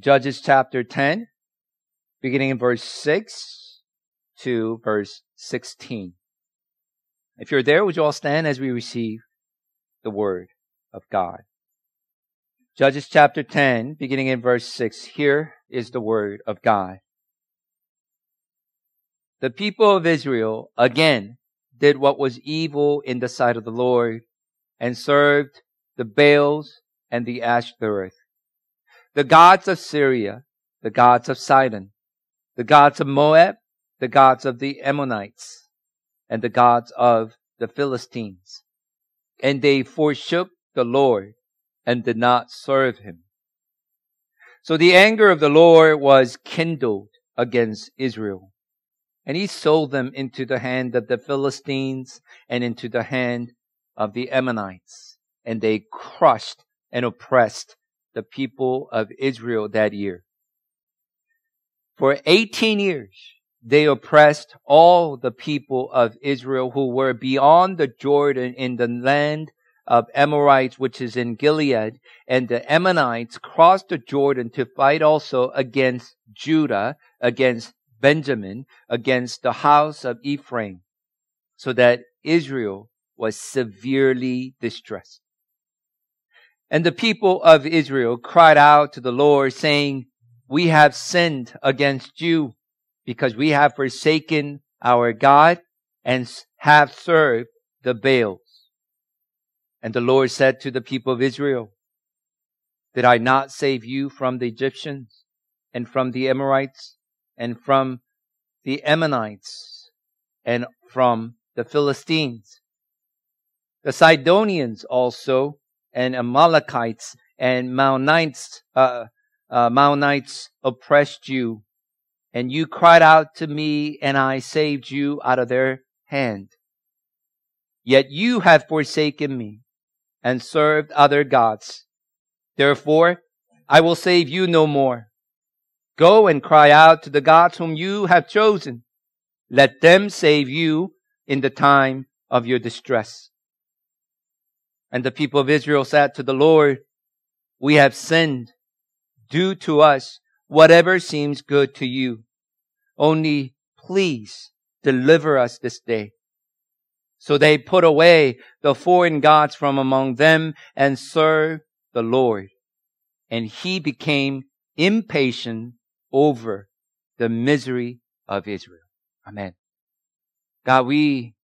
Judges chapter 10, beginning in verse 6 to verse 16. If you're there, would you all stand as we receive the word of God? Judges chapter 10, beginning in verse 6. Here is the word of God. The people of Israel again did what was evil in the sight of the Lord and served the Baals and the Ashtoreth, the gods of Syria, the gods of Sidon, the gods of Moab, the gods of the Ammonites, and the gods of the Philistines. And they forsook the Lord and did not serve him. So the anger of the Lord was kindled against Israel. And he sold them into the hand of the Philistines and into the hand of the Ammonites. And they crushed and oppressed the people of Israel that year. For 18 years, they oppressed all the people of Israel who were beyond the Jordan in the land of Amorites, which is in Gilead, and the Ammonites crossed the Jordan to fight also against Judah, against Benjamin, against the house of Ephraim, so that Israel was severely distressed. And the people of Israel cried out to the Lord, saying, We have sinned against you because we have forsaken our God and have served the Baals. And the Lord said to the people of Israel, Did I not save you from the Egyptians and from the Amorites and from the Ammonites and from the Philistines? The Sidonians also and Amalekites and Maonites, uh, uh, oppressed you and you cried out to me and I saved you out of their hand. Yet you have forsaken me and served other gods. Therefore, I will save you no more. Go and cry out to the gods whom you have chosen. Let them save you in the time of your distress. And the people of Israel said to the Lord, We have sinned. Do to us whatever seems good to you. Only please deliver us this day. So they put away the foreign gods from among them and served the Lord. And he became impatient over the misery of Israel. Amen. God, we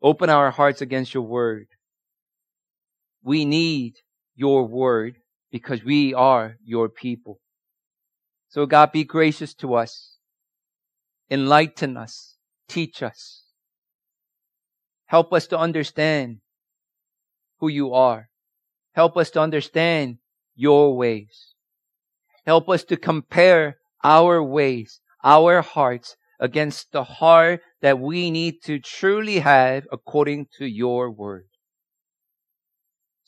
open our hearts against your word. We need your word because we are your people. So God, be gracious to us. Enlighten us. Teach us. Help us to understand who you are. Help us to understand your ways. Help us to compare our ways, our hearts against the heart that we need to truly have according to your word.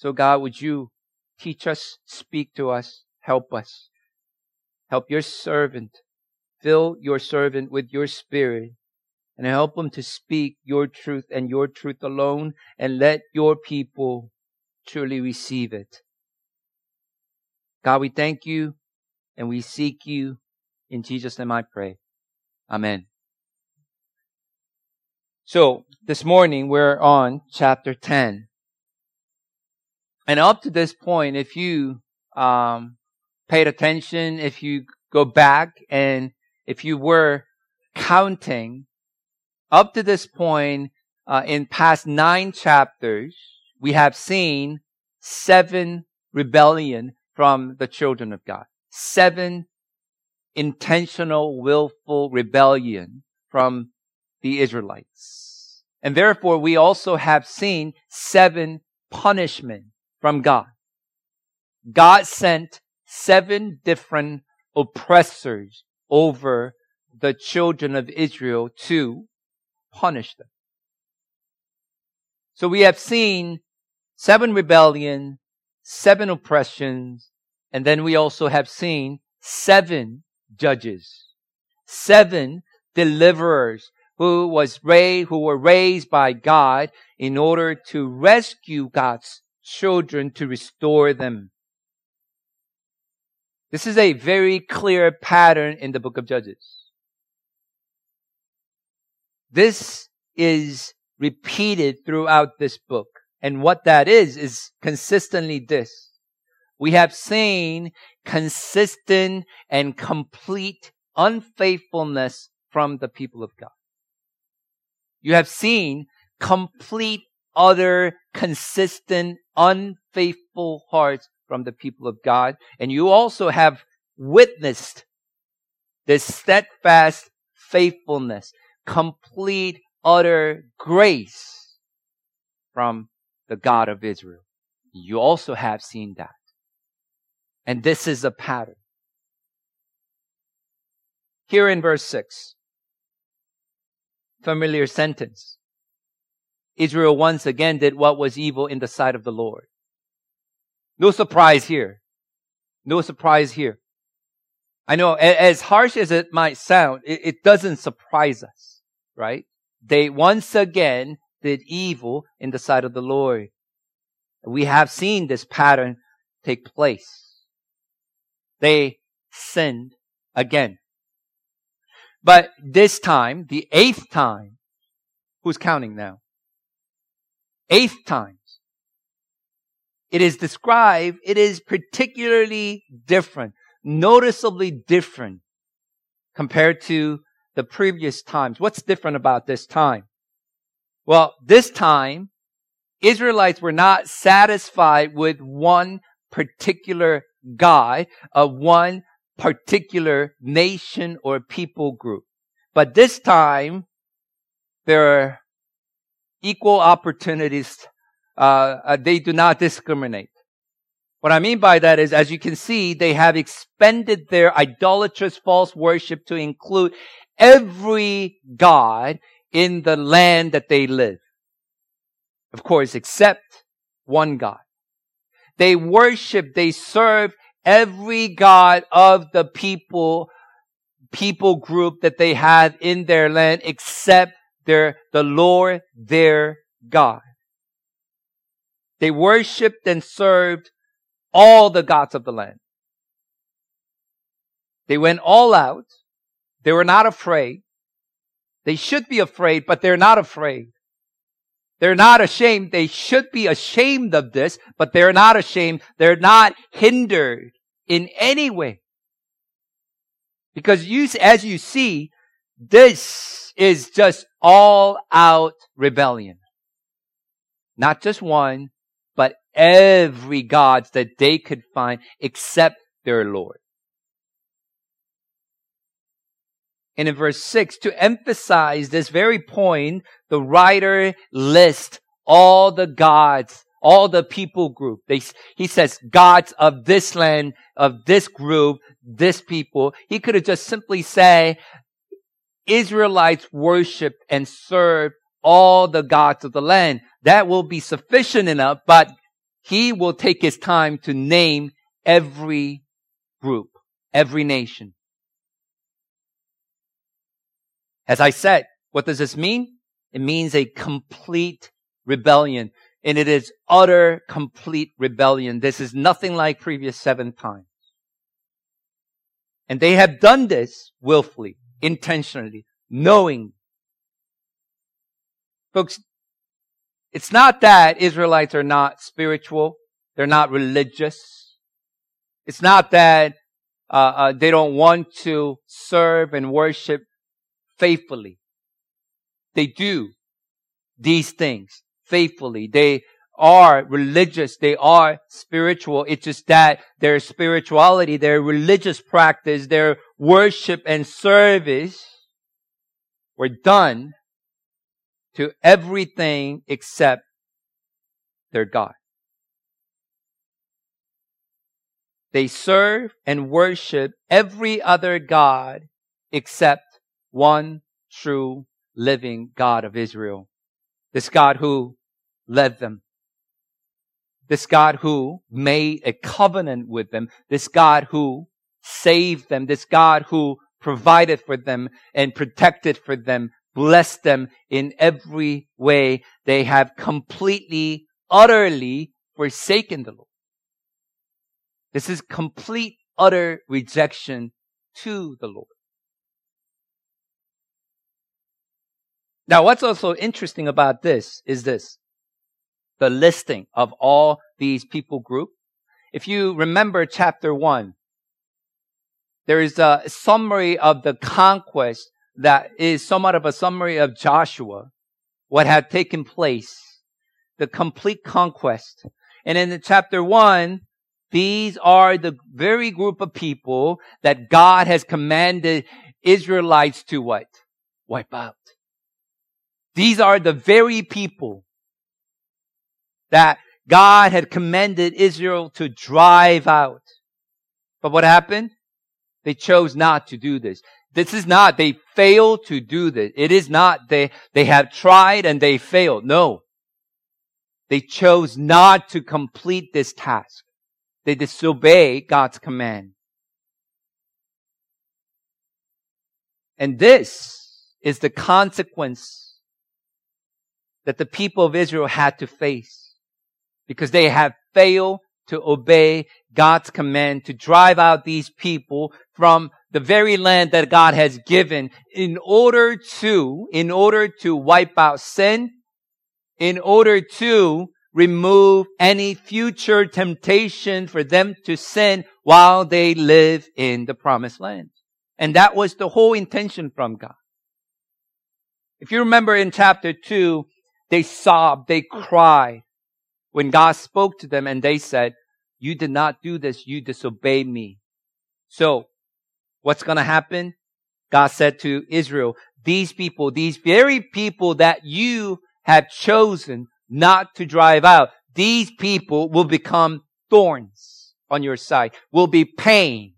So God, would you teach us, speak to us, help us. Help your servant. Fill your servant with your spirit and help him to speak your truth and your truth alone and let your people truly receive it. God, we thank you and we seek you. In Jesus' name I pray. Amen. So this morning we're on chapter 10. And up to this point, if you um, paid attention, if you go back and if you were counting up to this point, uh, in past nine chapters, we have seen seven rebellion from the children of God. Seven intentional, willful rebellion from the Israelites. And therefore, we also have seen seven punishment from God. God sent seven different oppressors over the children of Israel to punish them. So we have seen seven rebellion, seven oppressions, and then we also have seen seven judges, seven deliverers who was raised, who were raised by God in order to rescue God's children to restore them. This is a very clear pattern in the book of Judges. This is repeated throughout this book. And what that is, is consistently this. We have seen consistent and complete unfaithfulness from the people of God. You have seen complete, utter, consistent, unfaithful hearts from the people of God. And you also have witnessed this steadfast faithfulness, complete, utter grace from the God of Israel. You also have seen that. And this is a pattern. Here in verse 6, familiar sentence. Israel once again did what was evil in the sight of the Lord. No surprise here. No surprise here. I know, as harsh as it might sound, it, it doesn't surprise us, right? They once again did evil in the sight of the Lord. We have seen this pattern take place. They sinned again. But this time, the eighth time, who's counting now? Eighth times. It is described, it is particularly different, noticeably different compared to the previous times. What's different about this time? Well, this time, Israelites were not satisfied with one particular God of uh, one particular nation or people group. But this time, there are equal opportunities uh, uh, they do not discriminate. What I mean by that is, as you can see, they have expended their idolatrous false worship to include every God in the land that they live. Of course, except one God. They worship, they serve every God of the people, people group that they have in their land except their, the Lord, their God. They worshiped and served all the gods of the land. They went all out. They were not afraid. They should be afraid, but they're not afraid. They're not ashamed. They should be ashamed of this, but they're not ashamed. They're not hindered in any way. Because you, as you see, this is just all out rebellion. Not just one, but every gods that they could find except their Lord. And in verse 6, to emphasize this very point, the writer lists all the gods, all the people group. They, he says gods of this land, of this group, this people. He could have just simply say Israelites worshiped and served all the gods of the land. That will be sufficient enough, but he will take his time to name every group, every nation. As I said, what does this mean? It means a complete rebellion. And it is utter, complete rebellion. This is nothing like previous seven times. And they have done this willfully, intentionally, knowing. Folks, it's not that Israelites are not spiritual. They're not religious. It's not that uh, uh, they don't want to serve and worship faithfully. They do these things faithfully. They are religious. They are spiritual. It's just that their spirituality, their religious practice, their worship and service were done to everything except their God. They serve and worship every other God except one true living God of Israel. This God who led them. This God who made a covenant with them. This God who saved them. This God who provided for them and protected for them bless them in every way. They have completely, utterly forsaken the Lord. This is complete, utter rejection to the Lord. Now, what's also interesting about this is this. The listing of all these people group. If you remember chapter one, there is a summary of the conquest that is somewhat of a summary of Joshua, what had taken place, the complete conquest. And in the chapter one, these are the very group of people that God has commanded Israelites to what? Wipe out. These are the very people that God had commanded Israel to drive out. But what happened? They chose not to do this. This is not, they failed to do this. It is not, they, they have tried and they failed. No. They chose not to complete this task. They disobey God's command. And this is the consequence that the people of Israel had to face because they have failed to obey God's command to drive out these people from the very land that God has given in order to, in order to wipe out sin, in order to remove any future temptation for them to sin while they live in the promised land. And that was the whole intention from God. If you remember in chapter 2, they sobbed, they cried when God spoke to them and they said, you did not do this, you disobeyed me. So, what's gonna happen? God said to Israel, these people, these very people that you have chosen not to drive out, these people will become thorns on your side, will be pain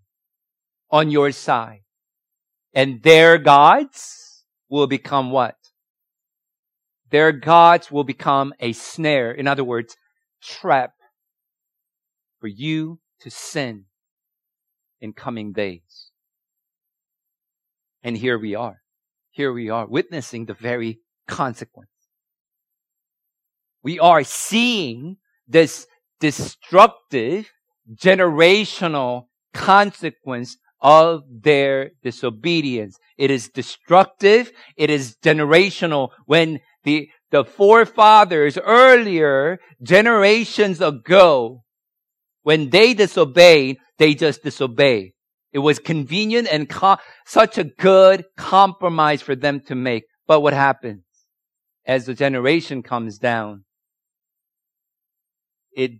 on your side. And their gods will become what? Their gods will become a snare. In other words, trap for you to sin in coming days. And here we are. Here we are witnessing the very consequence. We are seeing this destructive generational consequence of their disobedience. It is destructive. It is generational when the, the forefathers earlier, generations ago, when they disobeyed, they just disobeyed. It was convenient and co- such a good compromise for them to make. But what happens? As the generation comes down, it,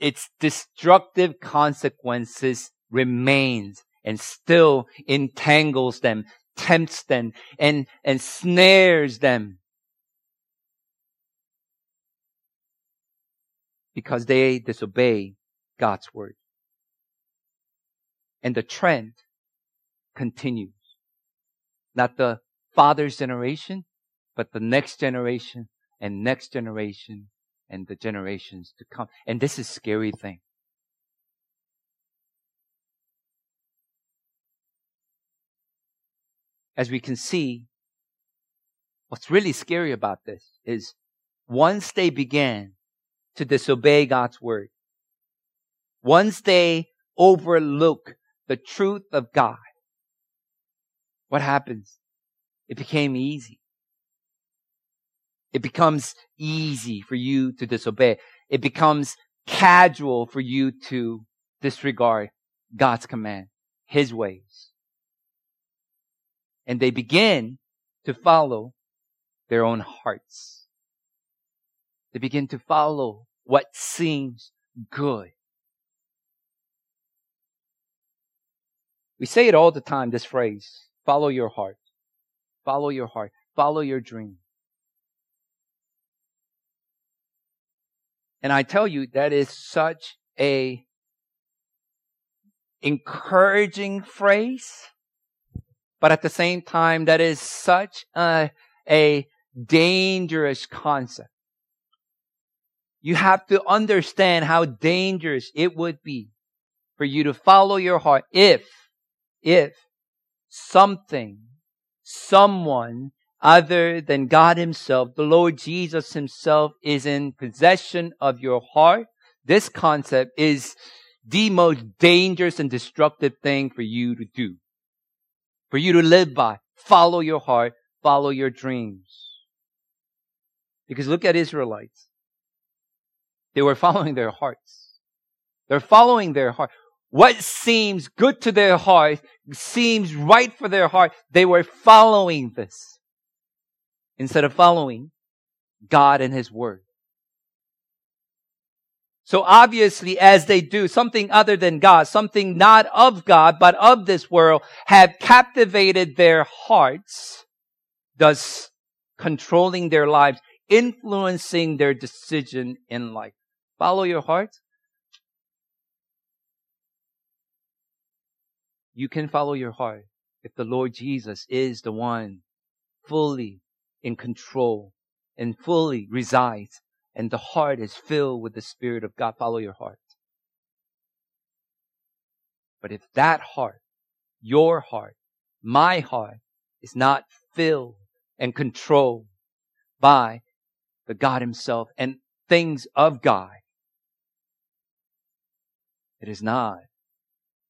its destructive consequences remains and still entangles them, tempts them, and, and snares them. because they disobey God's word. And the trend continues. Not the father's generation, but the next generation and next generation and the generations to come. And this is a scary thing. As we can see, what's really scary about this is once they began to disobey God's word. Once they overlook the truth of God, what happens? It became easy. It becomes easy for you to disobey. It becomes casual for you to disregard God's command, His ways. And they begin to follow their own hearts. They begin to follow what seems good. We say it all the time, this phrase, follow your heart. Follow your heart. Follow your dream. And I tell you, that is such a encouraging phrase, but at the same time, that is such a, a dangerous concept. You have to understand how dangerous it would be for you to follow your heart if, if something, someone other than God himself, the Lord Jesus himself is in possession of your heart. This concept is the most dangerous and destructive thing for you to do. For you to live by. Follow your heart. Follow your dreams. Because look at Israelites. They were following their hearts. They're following their heart. What seems good to their heart, seems right for their heart, they were following this. Instead of following God and His Word. So obviously, as they do something other than God, something not of God, but of this world, have captivated their hearts, thus controlling their lives, influencing their decision in life. Follow your heart. You can follow your heart if the Lord Jesus is the one fully in control and fully resides and the heart is filled with the Spirit of God. Follow your heart. But if that heart, your heart, my heart is not filled and controlled by the God himself and things of God, it is not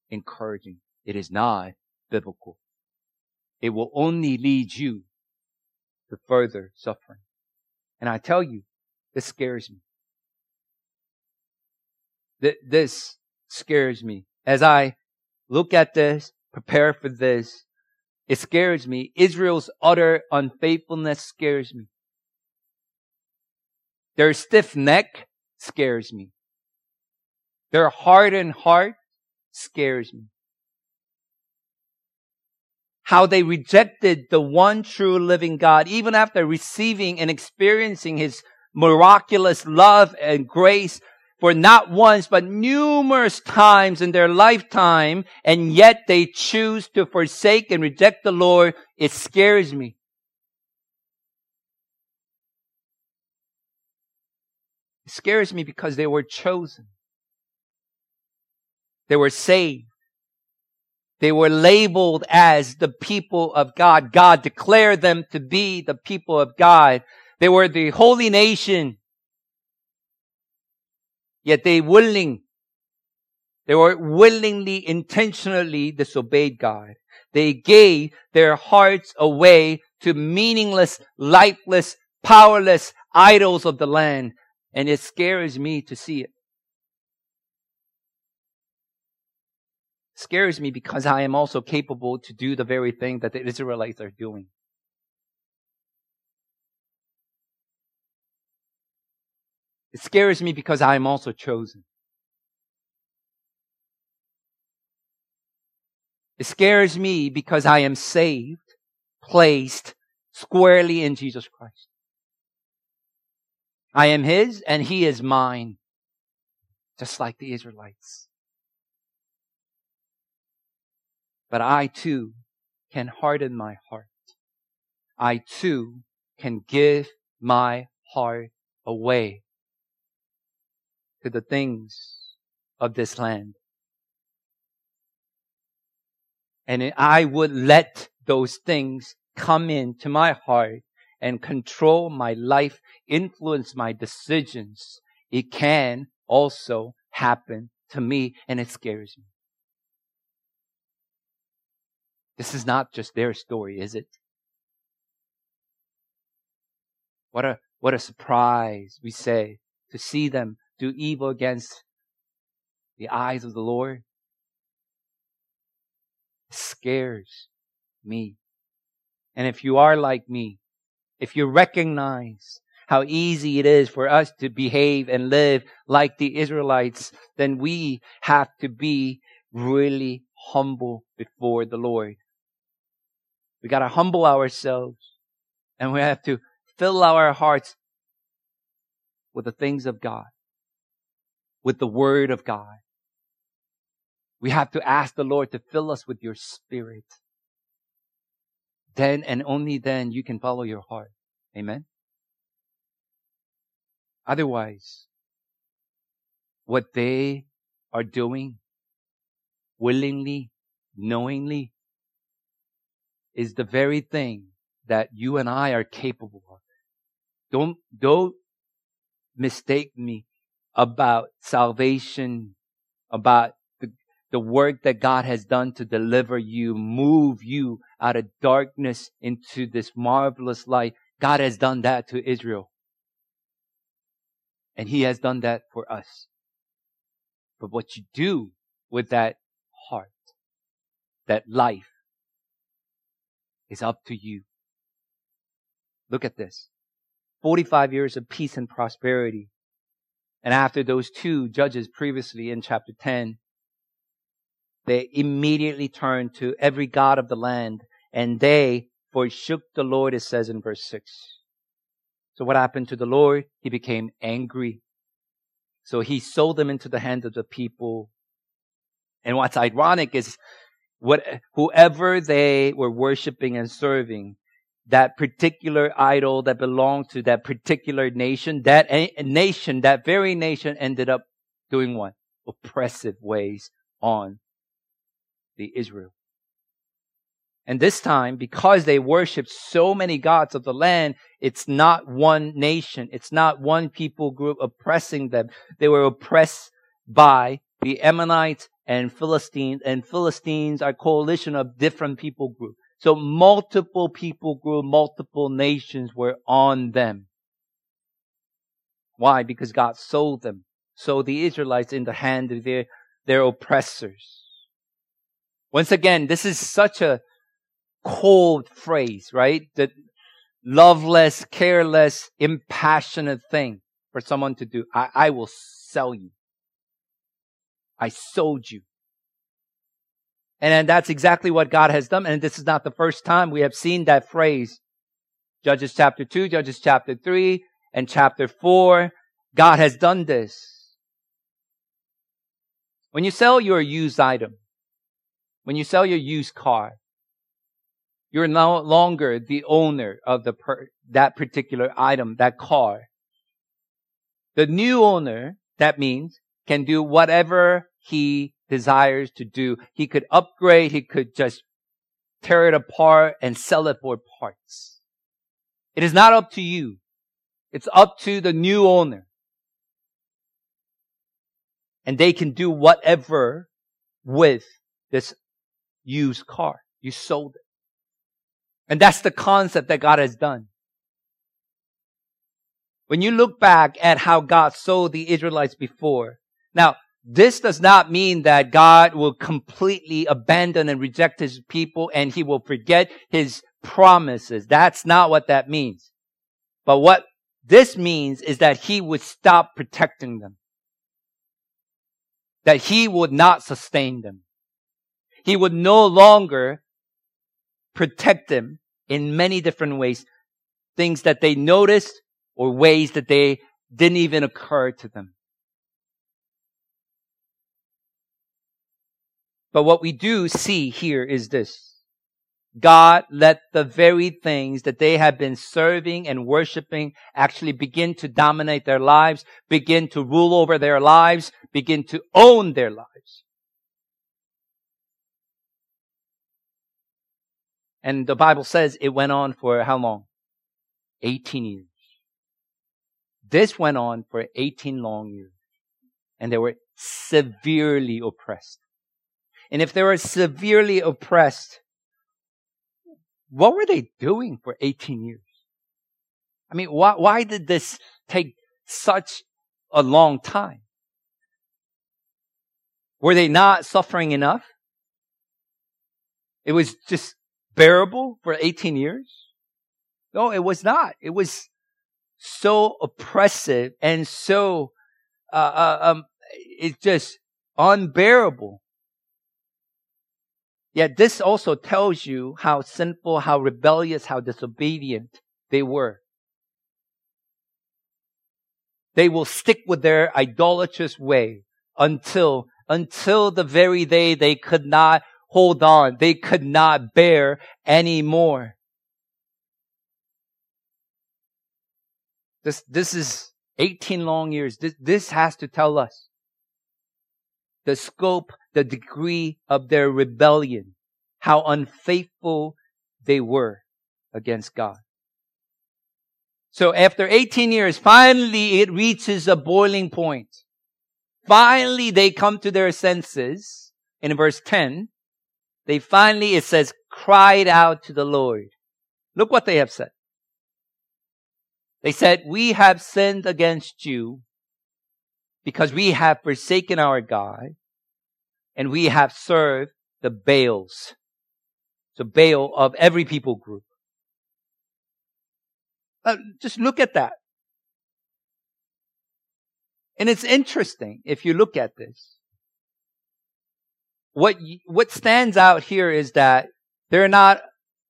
encouraging. It is not biblical. It will only lead you to further suffering. And I tell you, this scares me. This scares me. As I look at this, prepare for this, it scares me. Israel's utter unfaithfulness scares me. Their stiff neck scares me. Their hardened heart scares me how they rejected the one true living God, even after receiving and experiencing his miraculous love and grace for not once, but numerous times in their lifetime, and yet they choose to forsake and reject the Lord. It scares me. It scares me because they were chosen. They were saved. They were labeled as the people of God. God declared them to be the people of God. They were the holy nation. Yet they willing, they were willingly, intentionally disobeyed God. They gave their hearts away to meaningless, lifeless, powerless idols of the land. And it scares me to see it. Scares me because I am also capable to do the very thing that the Israelites are doing. It scares me because I am also chosen. It scares me because I am saved, placed squarely in Jesus Christ. I am His and He is mine, just like the Israelites. But I too can harden my heart. I too can give my heart away to the things of this land. And I would let those things come into my heart and control my life, influence my decisions. It can also happen to me and it scares me. This is not just their story, is it? What a, what a surprise, we say, to see them do evil against the eyes of the Lord. It scares me. And if you are like me, if you recognize how easy it is for us to behave and live like the Israelites, then we have to be really humble before the Lord. We got to humble ourselves and we have to fill our hearts with the things of God, with the Word of God. We have to ask the Lord to fill us with your Spirit. Then and only then you can follow your heart. Amen. Otherwise, what they are doing willingly, knowingly, is the very thing that you and I are capable of. Don't, don't mistake me about salvation about the, the work that God has done to deliver you, move you out of darkness into this marvelous light. God has done that to Israel. And he has done that for us. But what you do with that heart, that life, is up to you. Look at this. 45 years of peace and prosperity. And after those two judges previously in chapter 10, they immediately turned to every god of the land and they forsook the Lord, it says in verse 6. So what happened to the Lord? He became angry. So he sold them into the hands of the people. And what's ironic is what, whoever they were worshiping and serving, that particular idol that belonged to that particular nation, that a- nation, that very nation ended up doing what? Oppressive ways on the Israel. And this time, because they worshiped so many gods of the land, it's not one nation. It's not one people group oppressing them. They were oppressed by the Ammonites and Philistines, and Philistines are coalition of different people groups. So multiple people group, multiple nations were on them. Why? Because God sold them. So the Israelites in the hand of their, their oppressors. Once again, this is such a cold phrase, right? That loveless, careless, impassionate thing for someone to do. I, I will sell you. I sold you. And that's exactly what God has done. And this is not the first time we have seen that phrase. Judges chapter 2, Judges chapter 3, and chapter 4. God has done this. When you sell your used item, when you sell your used car, you're no longer the owner of the per- that particular item, that car. The new owner, that means, can do whatever he desires to do. He could upgrade, he could just tear it apart and sell it for parts. It is not up to you. It's up to the new owner. And they can do whatever with this used car. You sold it. And that's the concept that God has done. When you look back at how God sold the Israelites before, now, this does not mean that God will completely abandon and reject his people and he will forget his promises. That's not what that means. But what this means is that he would stop protecting them. That he would not sustain them. He would no longer protect them in many different ways. Things that they noticed or ways that they didn't even occur to them. But what we do see here is this. God let the very things that they have been serving and worshiping actually begin to dominate their lives, begin to rule over their lives, begin to own their lives. And the Bible says it went on for how long? 18 years. This went on for 18 long years. And they were severely oppressed. And if they were severely oppressed, what were they doing for 18 years? I mean, why, why did this take such a long time? Were they not suffering enough? It was just bearable for 18 years? No, it was not. It was so oppressive and so, uh, uh, um, it's just unbearable. Yet this also tells you how sinful, how rebellious, how disobedient they were. They will stick with their idolatrous way until, until the very day they could not hold on. They could not bear anymore. This, this is 18 long years. This, this has to tell us the scope, the degree of their rebellion, how unfaithful they were against God. So after 18 years, finally it reaches a boiling point. finally they come to their senses in verse 10. They finally, it says, cried out to the Lord. Look what they have said. They said, we have sinned against you because we have forsaken our God and we have served the Baals. The Baal of every people group. Uh, just look at that. And it's interesting if you look at this. What, what stands out here is that they're not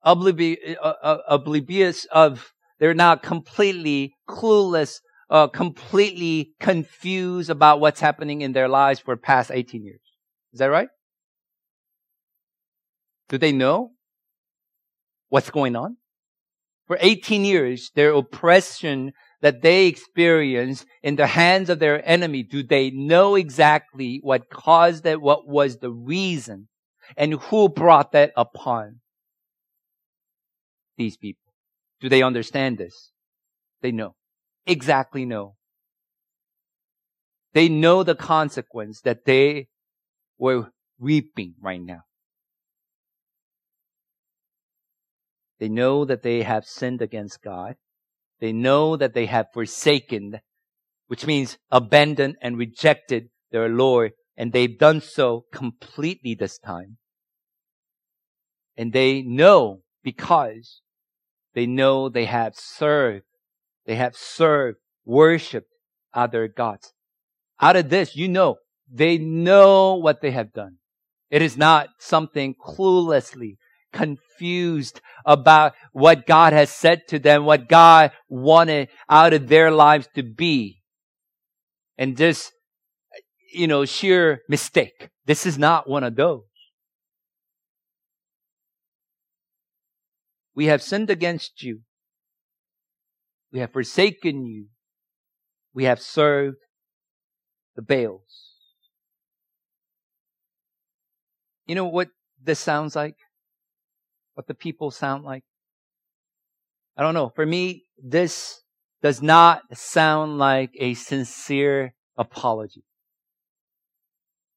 oblivious, uh, uh, oblivious of, they're not completely clueless, uh, completely confused about what's happening in their lives for past 18 years. Is that right? Do they know what's going on? For 18 years, their oppression that they experienced in the hands of their enemy, do they know exactly what caused it, what was the reason, and who brought that upon these people? Do they understand this? They know. Exactly know. They know the consequence that they were weeping right now. They know that they have sinned against God. They know that they have forsaken, which means abandoned and rejected their Lord, and they've done so completely this time. And they know because they know they have served, they have served, worshiped other gods. Out of this, you know, they know what they have done. It is not something cluelessly confused about what God has said to them, what God wanted out of their lives to be. And this, you know, sheer mistake. This is not one of those. We have sinned against you. We have forsaken you. We have served the Baals. You know what this sounds like? what the people sound like? I don't know. For me, this does not sound like a sincere apology.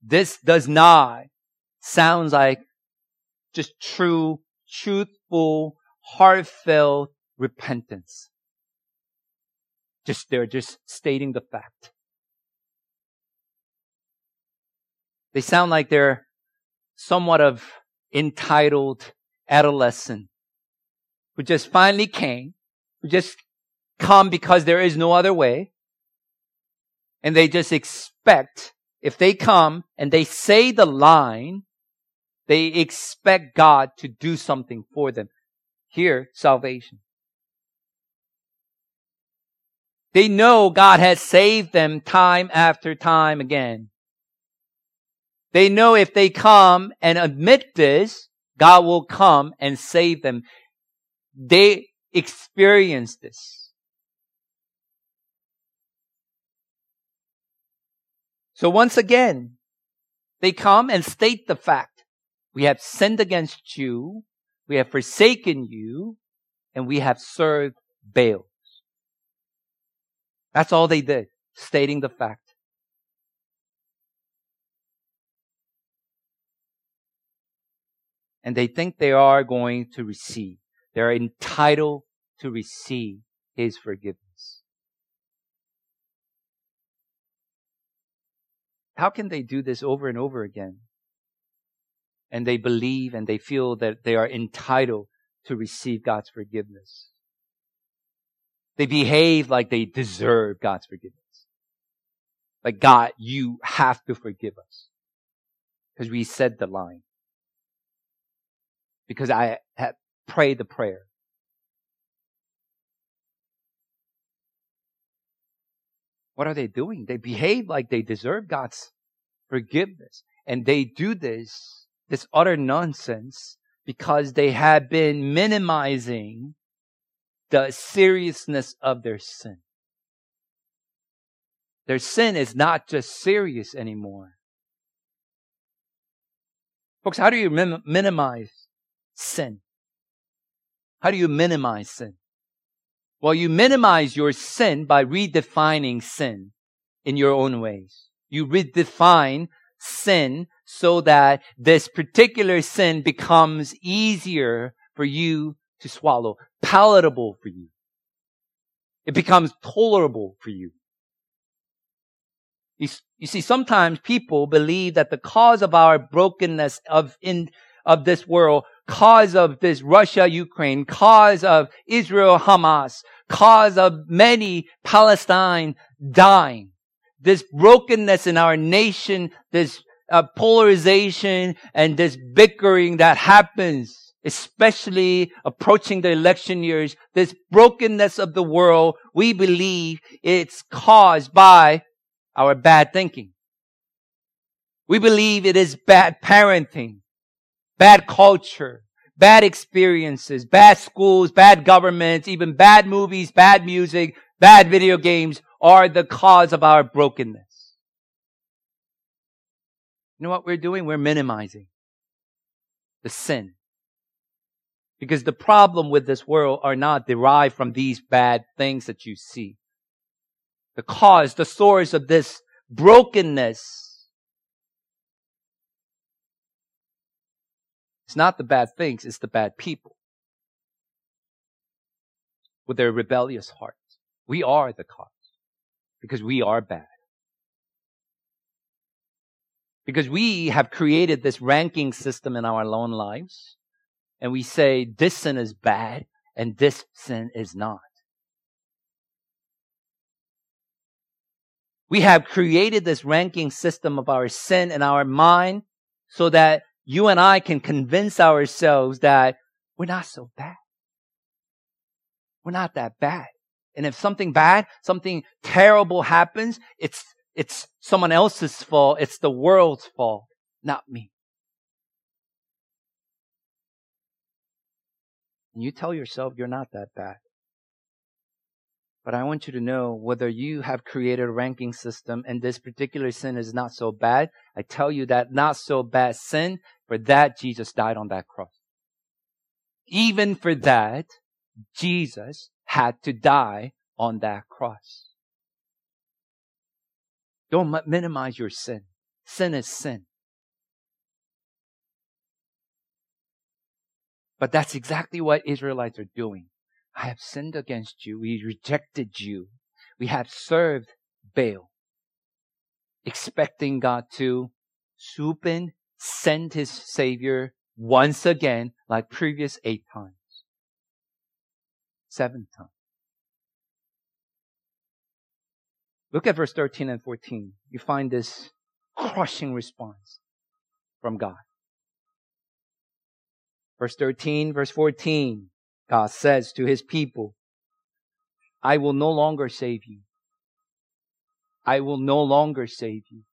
This does not sound like just true, truthful, heartfelt repentance. Just they're just stating the fact. They sound like they're somewhat of entitled adolescent who just finally came, who just come because there is no other way. And they just expect, if they come and they say the line, they expect God to do something for them. Here, salvation. They know God has saved them time after time again. They know if they come and admit this, God will come and save them. They experience this. So once again, they come and state the fact. We have sinned against you. We have forsaken you and we have served Baals. That's all they did, stating the fact. And they think they are going to receive. They're entitled to receive His forgiveness. How can they do this over and over again? And they believe and they feel that they are entitled to receive God's forgiveness. They behave like they deserve God's forgiveness. Like, God, you have to forgive us. Because we said the line because I prayed the prayer. What are they doing? They behave like they deserve God's forgiveness. And they do this, this utter nonsense, because they have been minimizing the seriousness of their sin. Their sin is not just serious anymore. Folks, how do you minimize sin. How do you minimize sin? Well, you minimize your sin by redefining sin in your own ways. You redefine sin so that this particular sin becomes easier for you to swallow, palatable for you. It becomes tolerable for you. You, see, sometimes people believe that the cause of our brokenness of in, of this world, cause of this Russia, Ukraine, cause of Israel, Hamas, cause of many Palestine dying, this brokenness in our nation, this uh, polarization and this bickering that happens, especially approaching the election years, this brokenness of the world, we believe it's caused by our bad thinking. We believe it is bad parenting, bad culture, bad experiences, bad schools, bad governments, even bad movies, bad music, bad video games are the cause of our brokenness. You know what we're doing? We're minimizing the sin. Because the problem with this world are not derived from these bad things that you see the cause, the source of this brokenness. It's not the bad things, it's the bad people with their rebellious hearts. We are the cause because we are bad. Because we have created this ranking system in our own lives and we say this sin is bad and this sin is not. We have created this ranking system of our sin in our mind so that you and I can convince ourselves that we're not so bad. We're not that bad. And if something bad, something terrible happens, it's, it's someone else's fault. It's the world's fault, not me. And you tell yourself you're not that bad. But I want you to know whether you have created a ranking system and this particular sin is not so bad. I tell you that not so bad sin, for that Jesus died on that cross. Even for that, Jesus had to die on that cross. Don't minimize your sin. Sin is sin. But that's exactly what Israelites are doing. I have sinned against you. We rejected you. We have served Baal, expecting God to swoop in, send his Savior once again, like previous eight times. Seven times. Look at verse 13 and 14. You find this crushing response from God. Verse 13, verse 14. God says to his people, I will no longer save you. I will no longer save you.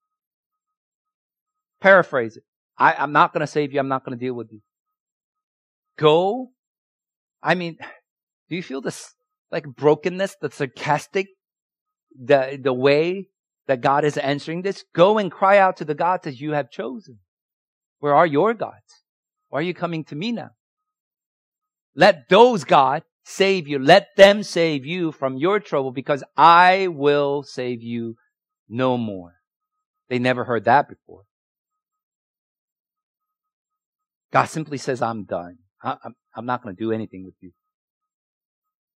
Paraphrase it. I, I'm not going to save you. I'm not going to deal with you. Go. I mean, do you feel this like brokenness, the sarcastic, the, the way that God is answering this? Go and cry out to the gods that you have chosen. Where are your gods? Why are you coming to me now? Let those, God, save you. Let them save you from your trouble because I will save you no more. They never heard that before. God simply says, I'm done. I'm not going to do anything with you.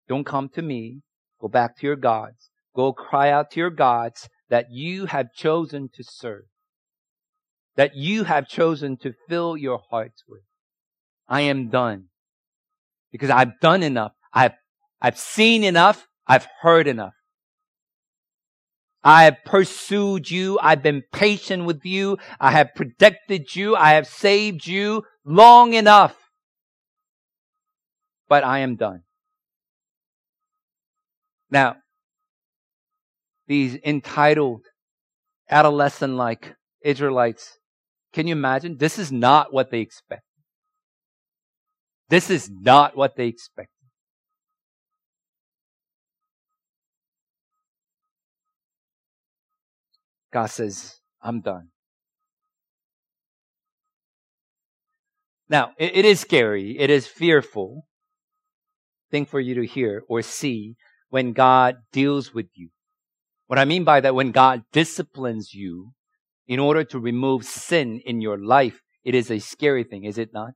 Don't come to me. Go back to your gods. Go cry out to your gods that you have chosen to serve. That you have chosen to fill your hearts with. I am done because I've done enough. I've, I've seen enough. I've heard enough. I have pursued you. I've been patient with you. I have protected you. I have saved you long enough. But I am done. Now, these entitled, adolescent like Israelites, can you imagine? This is not what they expect. This is not what they expected. God says, I'm done. Now, it, it is scary. It is fearful thing for you to hear or see when God deals with you. What I mean by that, when God disciplines you in order to remove sin in your life, it is a scary thing, is it not?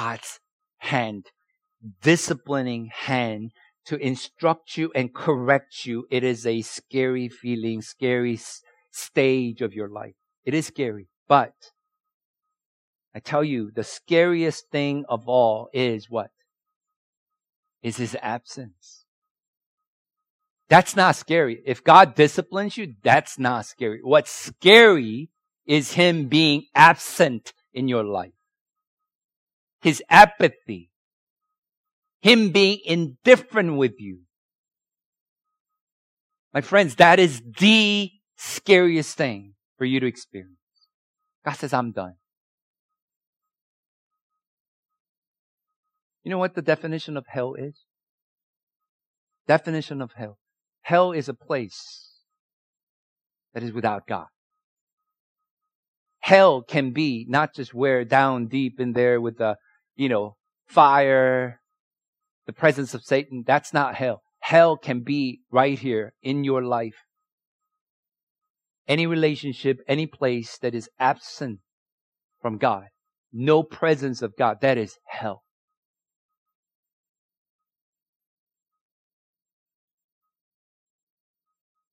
God's hand, disciplining hand to instruct you and correct you. It is a scary feeling, scary s- stage of your life. It is scary, but I tell you, the scariest thing of all is what? Is his absence. That's not scary. If God disciplines you, that's not scary. What's scary is him being absent in your life. His apathy. Him being indifferent with you. My friends, that is the scariest thing for you to experience. God says, I'm done. You know what the definition of hell is? Definition of hell. Hell is a place that is without God. Hell can be not just where down deep in there with the, you know, fire, the presence of Satan. That's not hell. Hell can be right here in your life. Any relationship, any place that is absent from God, no presence of God, that is hell.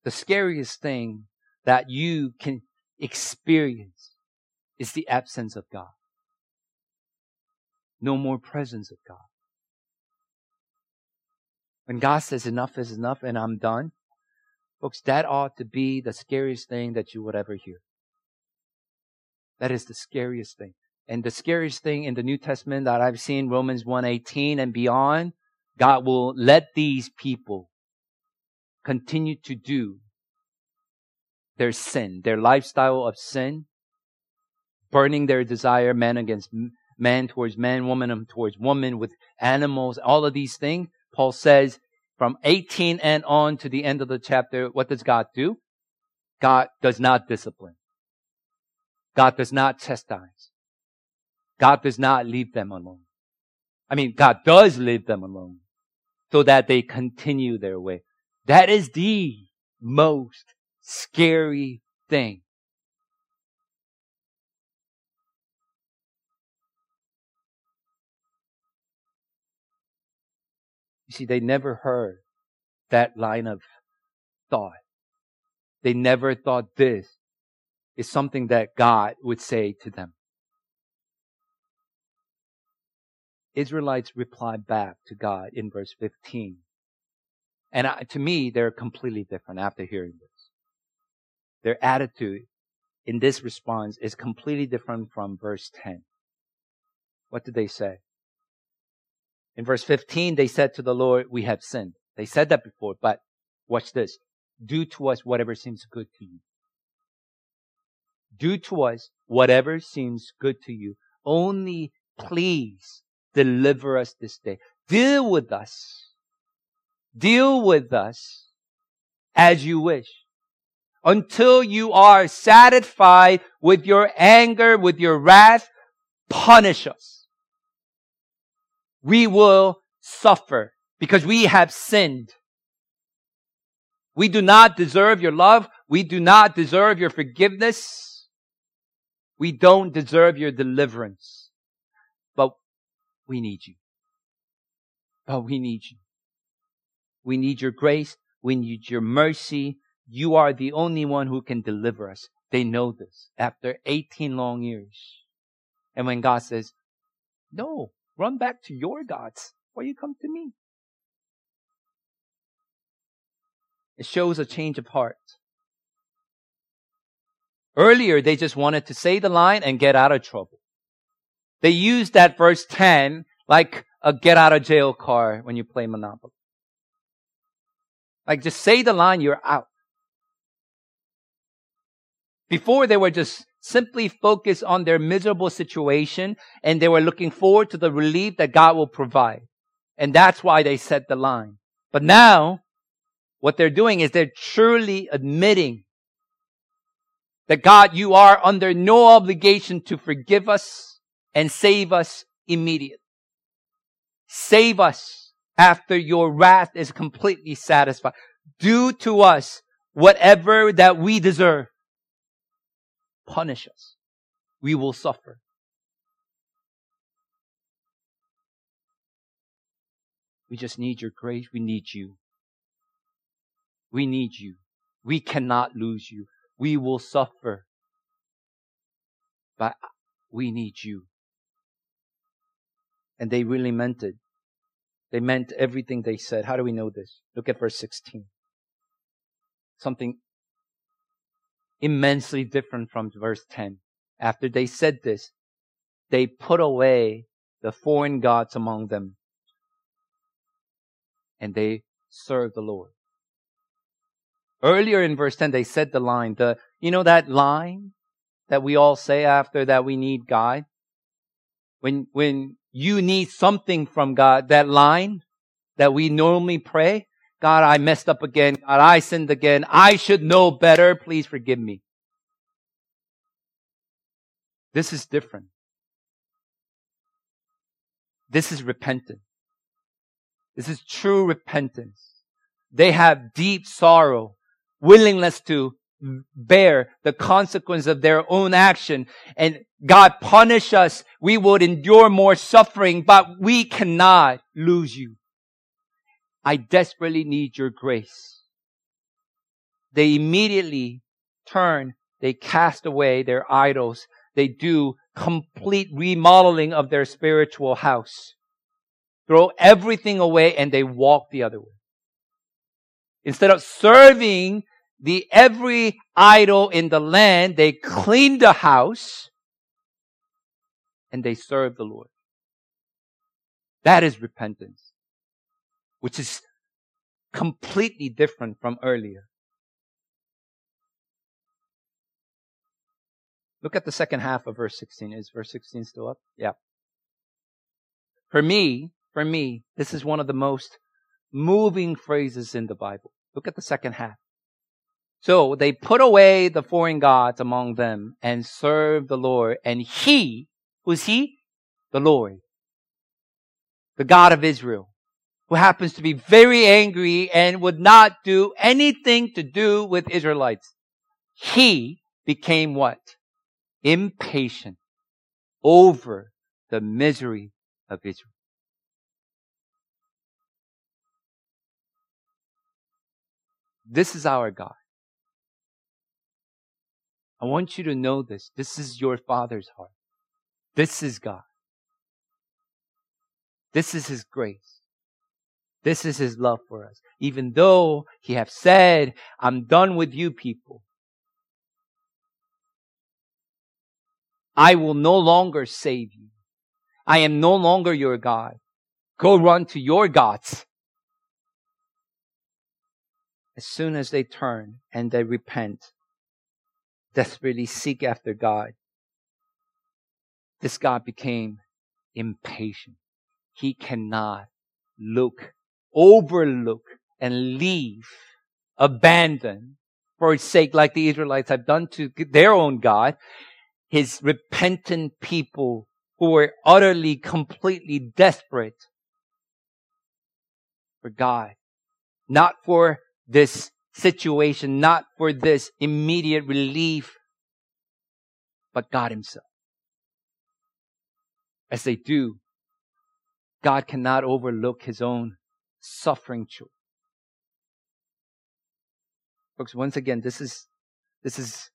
the scariest thing that you can experience is the absence of God. No more presence of God. When God says enough is enough and I'm done, folks, that ought to be the scariest thing that you would ever hear. That is the scariest thing. And the scariest thing in the New Testament that I've seen, Romans 1:18 and beyond, God will let these people continue to do their sin, their lifestyle of sin, burning their desire, man against man towards man, woman towards woman, with animals, all of these things. Paul says from 18 and on to the end of the chapter, what does God do? God does not discipline. God does not chastise. God does not leave them alone. I mean, God does leave them alone so that they continue their way. That is the most scary thing. See, they never heard that line of thought. They never thought this is something that God would say to them. Israelites replied back to God in verse 15. And uh, to me, they're completely different after hearing this. Their attitude in this response is completely different from verse 10. What did they say? In verse 15, they said to the Lord, we have sinned. They said that before, but watch this. Do to us whatever seems good to you. Do to us whatever seems good to you. Only please deliver us this day. Deal with us Deal with us as you wish until you are satisfied with your anger, with your wrath. Punish us. We will suffer because we have sinned. We do not deserve your love. We do not deserve your forgiveness. We don't deserve your deliverance. But we need you. But we need you. We need your grace. We need your mercy. You are the only one who can deliver us. They know this after 18 long years. And when God says, no, run back to your gods. Why you come to me? It shows a change of heart. Earlier, they just wanted to say the line and get out of trouble. They used that verse 10 like a get out of jail card when you play Monopoly. Like just say the line, you're out. Before they were just simply focused on their miserable situation and they were looking forward to the relief that God will provide. And that's why they set the line. But now, what they're doing is they're truly admitting that God, you are under no obligation to forgive us and save us immediately. Save us after your wrath is completely satisfied. Do to us whatever that we deserve. Punish us. We will suffer. We just need your grace. We need you. We need you. We cannot lose you. We will suffer. But we need you. And they really meant it. They meant everything they said. How do we know this? Look at verse 16. Something immensely different from verse 10. After they said this, they put away the foreign gods among them and they served the Lord. Earlier in verse 10, they said the line, the, you know that line that we all say after that we need God? When, when you need something from God, that line that we normally pray, God, I messed up again. God, I sinned again. I should know better. Please forgive me. This is different. This is repentance. This is true repentance. They have deep sorrow, willingness to bear the consequence of their own action. And God punish us. We would endure more suffering, but we cannot lose you. I desperately need your grace. They immediately turn, they cast away their idols. They do complete remodeling of their spiritual house. Throw everything away and they walk the other way. Instead of serving the every idol in the land, they clean the house and they serve the Lord. That is repentance, which is completely different from earlier. Look at the second half of verse 16. Is verse 16 still up? Yeah. For me, for me, this is one of the most moving phrases in the Bible. Look at the second half. So they put away the foreign gods among them and served the Lord. And he, who's he? The Lord. The God of Israel, who happens to be very angry and would not do anything to do with Israelites. He became what? Impatient over the misery of Israel. This is our God. I want you to know this. This is your Father's heart. This is God. This is His grace. This is His love for us. Even though He have said, I'm done with you people. I will no longer save you. I am no longer your God. Go run to your gods as soon as they turn and they repent, desperately seek after God, this God became impatient. He cannot look, overlook, and leave, abandon, for his sake, like the Israelites have done to their own God, his repentant people who were utterly, completely desperate for God, not for this situation, not for this immediate relief, but God Himself. As they do, God cannot overlook His own suffering children. Folks, once again, this is, this is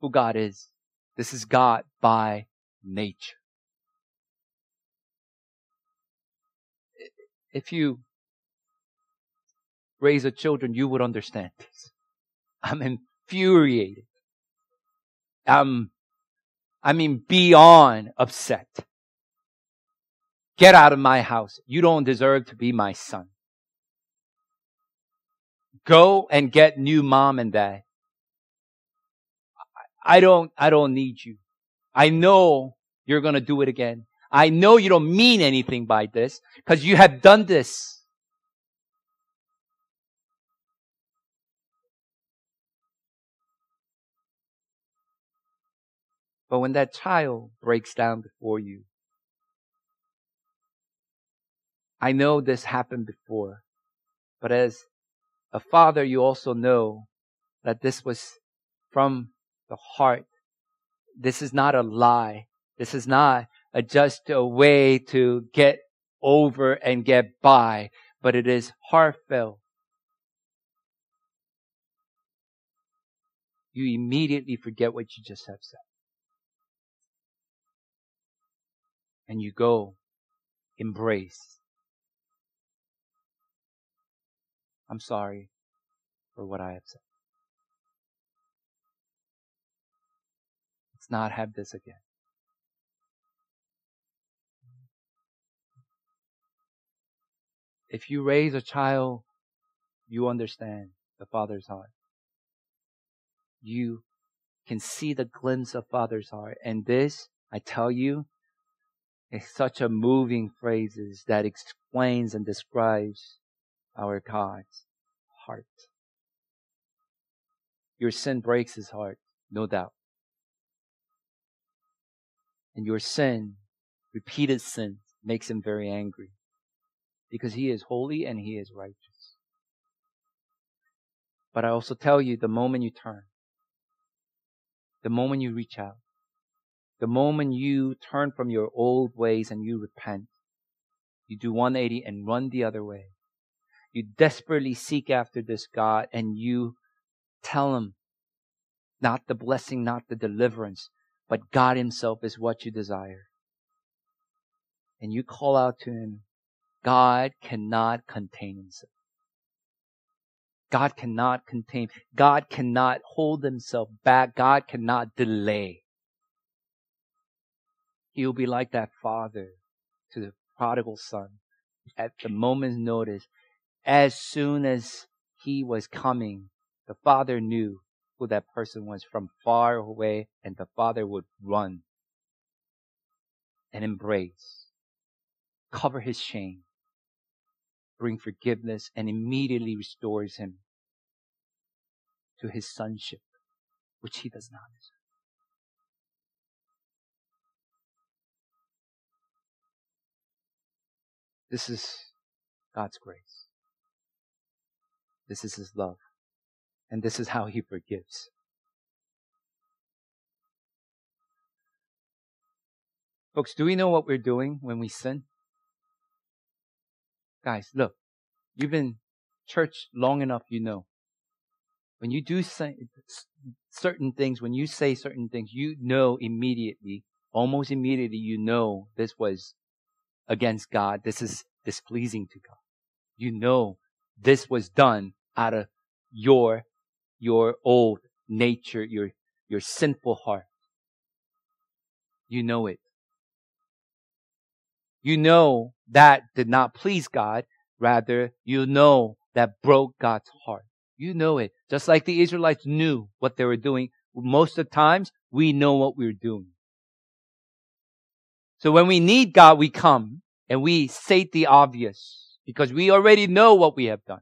who God is. This is God by nature. If you raise a children, you would understand this. I'm infuriated. I'm, I mean, beyond upset. Get out of my house. You don't deserve to be my son. Go and get new mom and dad. I don't, I don't need you. I know you're going to do it again. I know you don't mean anything by this because you have done this. But when that child breaks down before you, I know this happened before, but as a father, you also know that this was from the heart this is not a lie. This is not a, just a way to get over and get by, but it is heartfelt. You immediately forget what you just have said. And you go embrace. I'm sorry for what I have said. Let's not have this again. If you raise a child, you understand the father's heart. You can see the glimpse of father's heart. And this, I tell you, is such a moving phrases that explains and describes our God's heart. Your sin breaks his heart, no doubt. And your sin, repeated sin, makes him very angry because he is holy and he is righteous. But I also tell you the moment you turn, the moment you reach out, the moment you turn from your old ways and you repent, you do 180 and run the other way. You desperately seek after this God and you tell him not the blessing, not the deliverance, but God himself is what you desire. And you call out to him, God cannot contain himself. God cannot contain, God cannot hold himself back. God cannot delay. He'll be like that father to the prodigal son at the moment's notice. As soon as he was coming, the father knew who that person was from far away and the father would run and embrace, cover his shame, bring forgiveness and immediately restores him to his sonship, which he does not deserve. This is God's grace. This is His love. And this is how He forgives. Folks, do we know what we're doing when we sin? Guys, look, you've been church long enough, you know. When you do say certain things, when you say certain things, you know immediately, almost immediately, you know this was against God. This is displeasing to God. You know this was done out of your, your old nature, your, your sinful heart. You know it. You know that did not please God. Rather, you know that broke God's heart. You know it. Just like the Israelites knew what they were doing. Most of the times, we know what we're doing. So when we need God, we come and we state the obvious because we already know what we have done.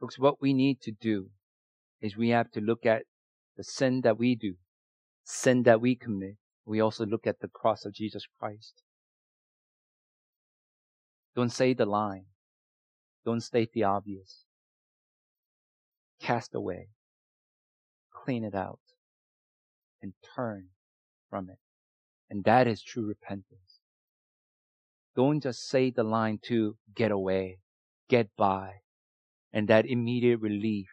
Folks, what we need to do is we have to look at the sin that we do, sin that we commit. We also look at the cross of Jesus Christ. Don't say the line. Don't state the obvious. Cast away. Clean it out. And turn from it. And that is true repentance. Don't just say the line to get away, get by, and that immediate relief,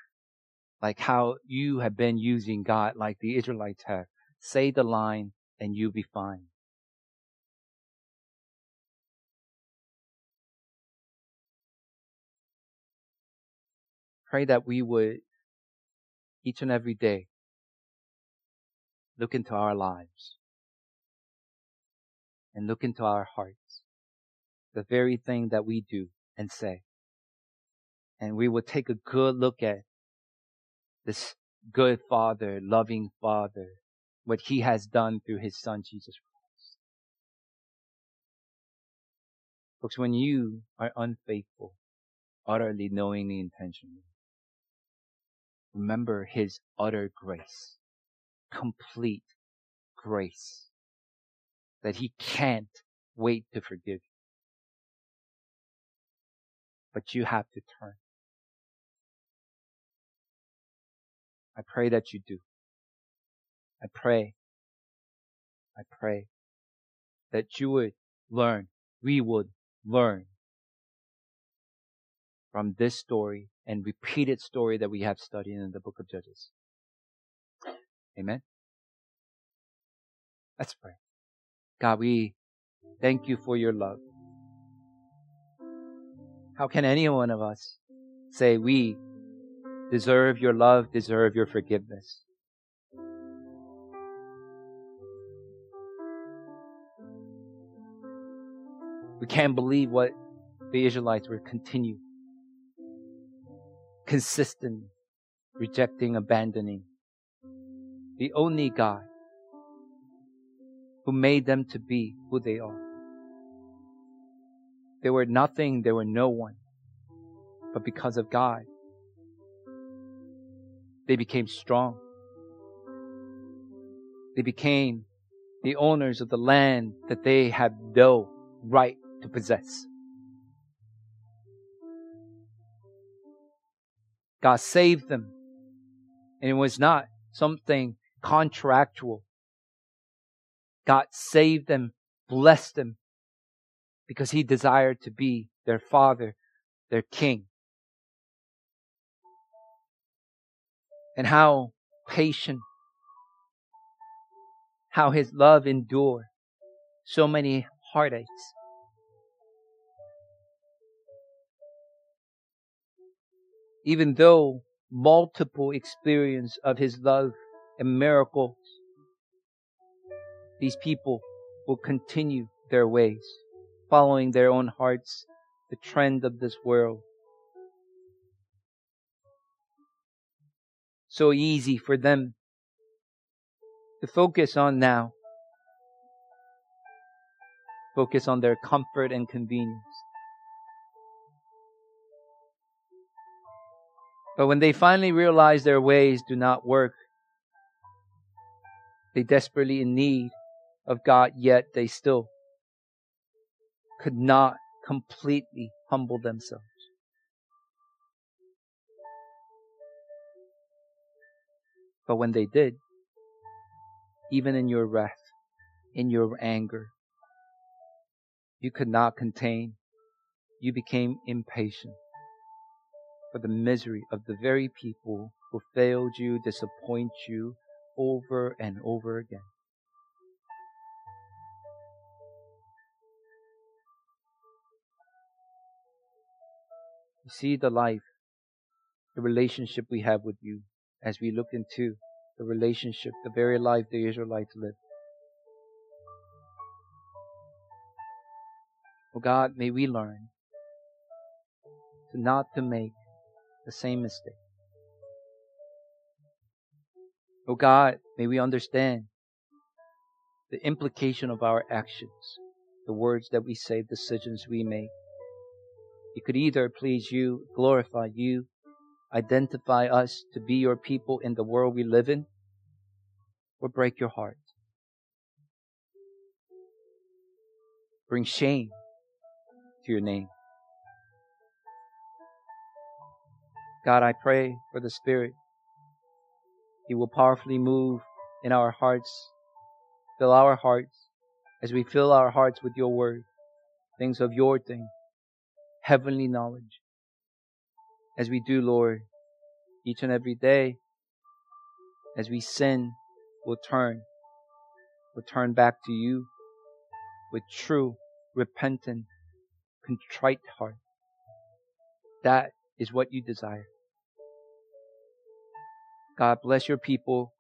like how you have been using God like the Israelites have. Say the line and you'll be fine. pray that we would each and every day look into our lives and look into our hearts, the very thing that we do and say. And we would take a good look at this good Father, loving Father, what He has done through His Son, Jesus Christ. Folks, when you are unfaithful, utterly knowingly intentionally, Remember His utter grace, complete grace, that He can't wait to forgive you. but you have to turn. I pray that you do. I pray, I pray that you would learn, we would learn from this story and repeated story that we have studied in the book of Judges. Amen. Let's pray. God, we thank you for your love. How can any one of us say we deserve your love, deserve your forgiveness? We can't believe what the Israelites were continue consistent rejecting, abandoning the only God who made them to be who they are. They were nothing, they were no one. But because of God, they became strong. They became the owners of the land that they had no right to possess. God saved them. And it was not something contractual. God saved them, blessed them, because He desired to be their Father, their King. And how patient, how His love endured so many heartaches. Even though multiple experience of His love and miracles these people will continue their ways, following their own hearts, the trend of this world. So easy for them to focus on now. Focus on their comfort and convenience. But when they finally realize their ways do not work, they desperately in need of God, yet they still could not completely humble themselves. But when they did, even in your wrath, in your anger, you could not contain. You became impatient for the misery of the very people who failed you, disappoint you over and over again. You see the life, the relationship we have with you as we look into the relationship, the very life the Israelites lived. Oh God, may we learn to not to make the same mistake. Oh God, may we understand the implication of our actions, the words that we say, decisions we make. It could either please you, glorify you, identify us to be your people in the world we live in, or break your heart. Bring shame to your name. God, I pray for the Spirit. He will powerfully move in our hearts, fill our hearts as we fill our hearts with your word, things of your thing, heavenly knowledge. As we do, Lord, each and every day, as we sin, we'll turn. We'll turn back to you with true, repentant, contrite heart. That is what you desire. God bless your people.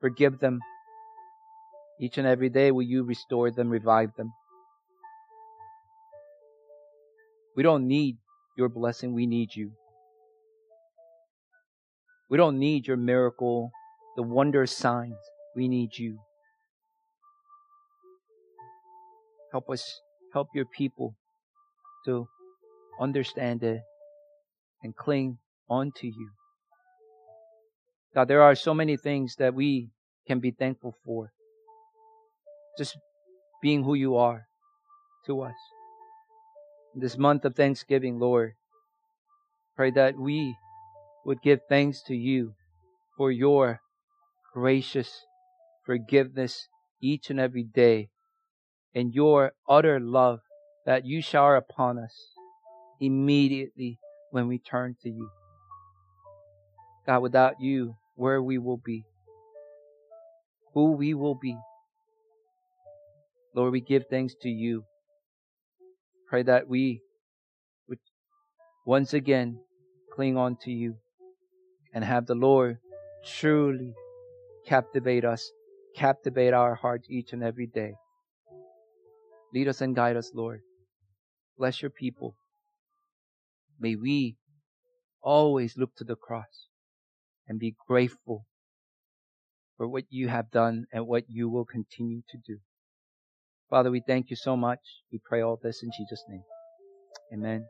Forgive them. Each and every day will you restore them, revive them. We don't need your blessing. We need you. We don't need your miracle, the wonder signs. We need you. Help us, help your people to understand it and cling onto you. God, there are so many things that we can be thankful for. Just being who you are to us. This month of Thanksgiving, Lord, pray that we would give thanks to you for your gracious forgiveness each and every day and your utter love that you shower upon us immediately when we turn to you. God, without you, where we will be, who we will be. Lord, we give thanks to you. Pray that we would once again cling on to you and have the Lord truly captivate us, captivate our hearts each and every day. Lead us and guide us, Lord. Bless your people. May we always look to the cross and be grateful for what you have done and what you will continue to do. Father, we thank you so much. We pray all this in Jesus' name. Amen.